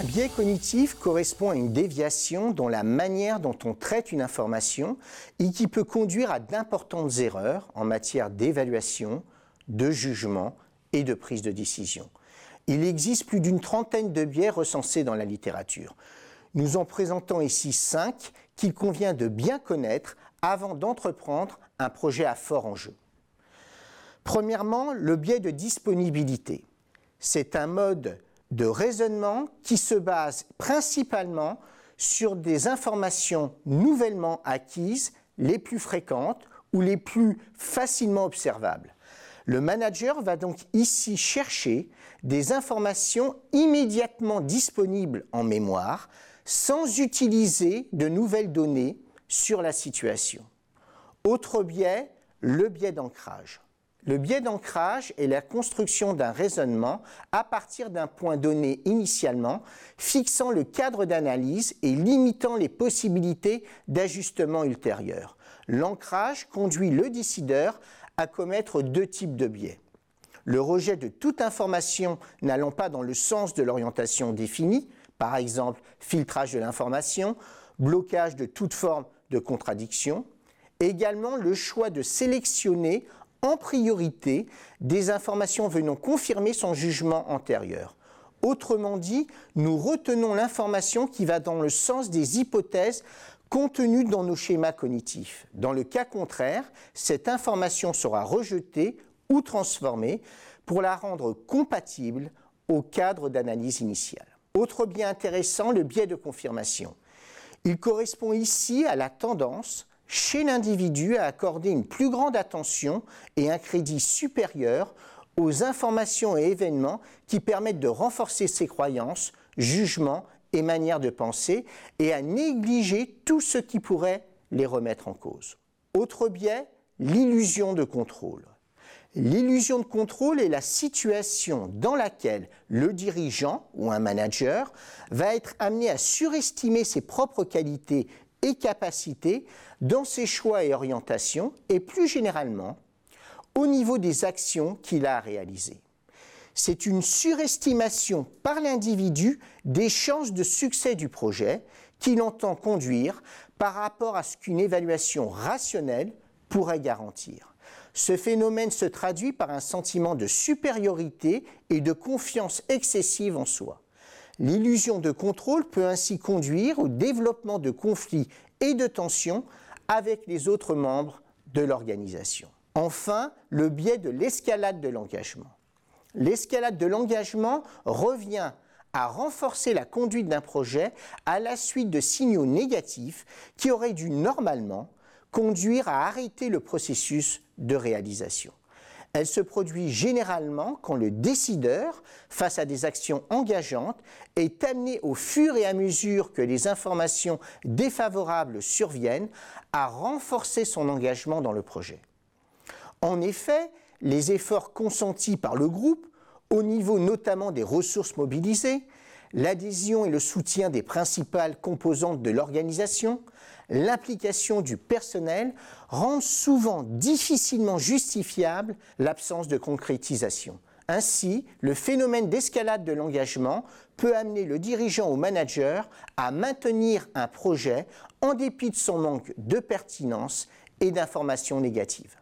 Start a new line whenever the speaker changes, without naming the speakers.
biais cognitif correspond à une déviation dans la manière dont on traite une information et qui peut conduire à d'importantes erreurs en matière d'évaluation, de jugement et de prise de décision. Il existe plus d'une trentaine de biais recensés dans la littérature. Nous en présentons ici cinq qu'il convient de bien connaître avant d'entreprendre un projet à fort enjeu. Premièrement, le biais de disponibilité. C'est un mode de raisonnement qui se base principalement sur des informations nouvellement acquises, les plus fréquentes ou les plus facilement observables. Le manager va donc ici chercher des informations immédiatement disponibles en mémoire sans utiliser de nouvelles données sur la situation. Autre biais, le biais d'ancrage. Le biais d'ancrage est la construction d'un raisonnement à partir d'un point donné initialement, fixant le cadre d'analyse et limitant les possibilités d'ajustement ultérieurs. L'ancrage conduit le décideur à commettre deux types de biais. Le rejet de toute information n'allant pas dans le sens de l'orientation définie, par exemple filtrage de l'information, blocage de toute forme de contradiction, également le choix de sélectionner en priorité des informations venant confirmer son jugement antérieur. Autrement dit, nous retenons l'information qui va dans le sens des hypothèses contenues dans nos schémas cognitifs. Dans le cas contraire, cette information sera rejetée ou transformée pour la rendre compatible au cadre d'analyse initiale. Autre biais intéressant, le biais de confirmation. Il correspond ici à la tendance chez l'individu à accorder une plus grande attention et un crédit supérieur aux informations et événements qui permettent de renforcer ses croyances, jugements et manières de penser et à négliger tout ce qui pourrait les remettre en cause. Autre biais, l'illusion de contrôle. L'illusion de contrôle est la situation dans laquelle le dirigeant ou un manager va être amené à surestimer ses propres qualités et capacités dans ses choix et orientations et plus généralement au niveau des actions qu'il a réalisées. C'est une surestimation par l'individu des chances de succès du projet qu'il entend conduire par rapport à ce qu'une évaluation rationnelle pourrait garantir. Ce phénomène se traduit par un sentiment de supériorité et de confiance excessive en soi. L'illusion de contrôle peut ainsi conduire au développement de conflits et de tensions avec les autres membres de l'organisation. Enfin, le biais de l'escalade de l'engagement. L'escalade de l'engagement revient à renforcer la conduite d'un projet à la suite de signaux négatifs qui auraient dû normalement conduire à arrêter le processus de réalisation. Elle se produit généralement quand le décideur, face à des actions engageantes, est amené au fur et à mesure que les informations défavorables surviennent à renforcer son engagement dans le projet. En effet, les efforts consentis par le groupe, au niveau notamment des ressources mobilisées, l'adhésion et le soutien des principales composantes de l'organisation, l'implication du personnel rendent souvent difficilement justifiable l'absence de concrétisation. Ainsi, le phénomène d'escalade de l'engagement peut amener le dirigeant ou manager à maintenir un projet en dépit de son manque de pertinence et d'informations négatives.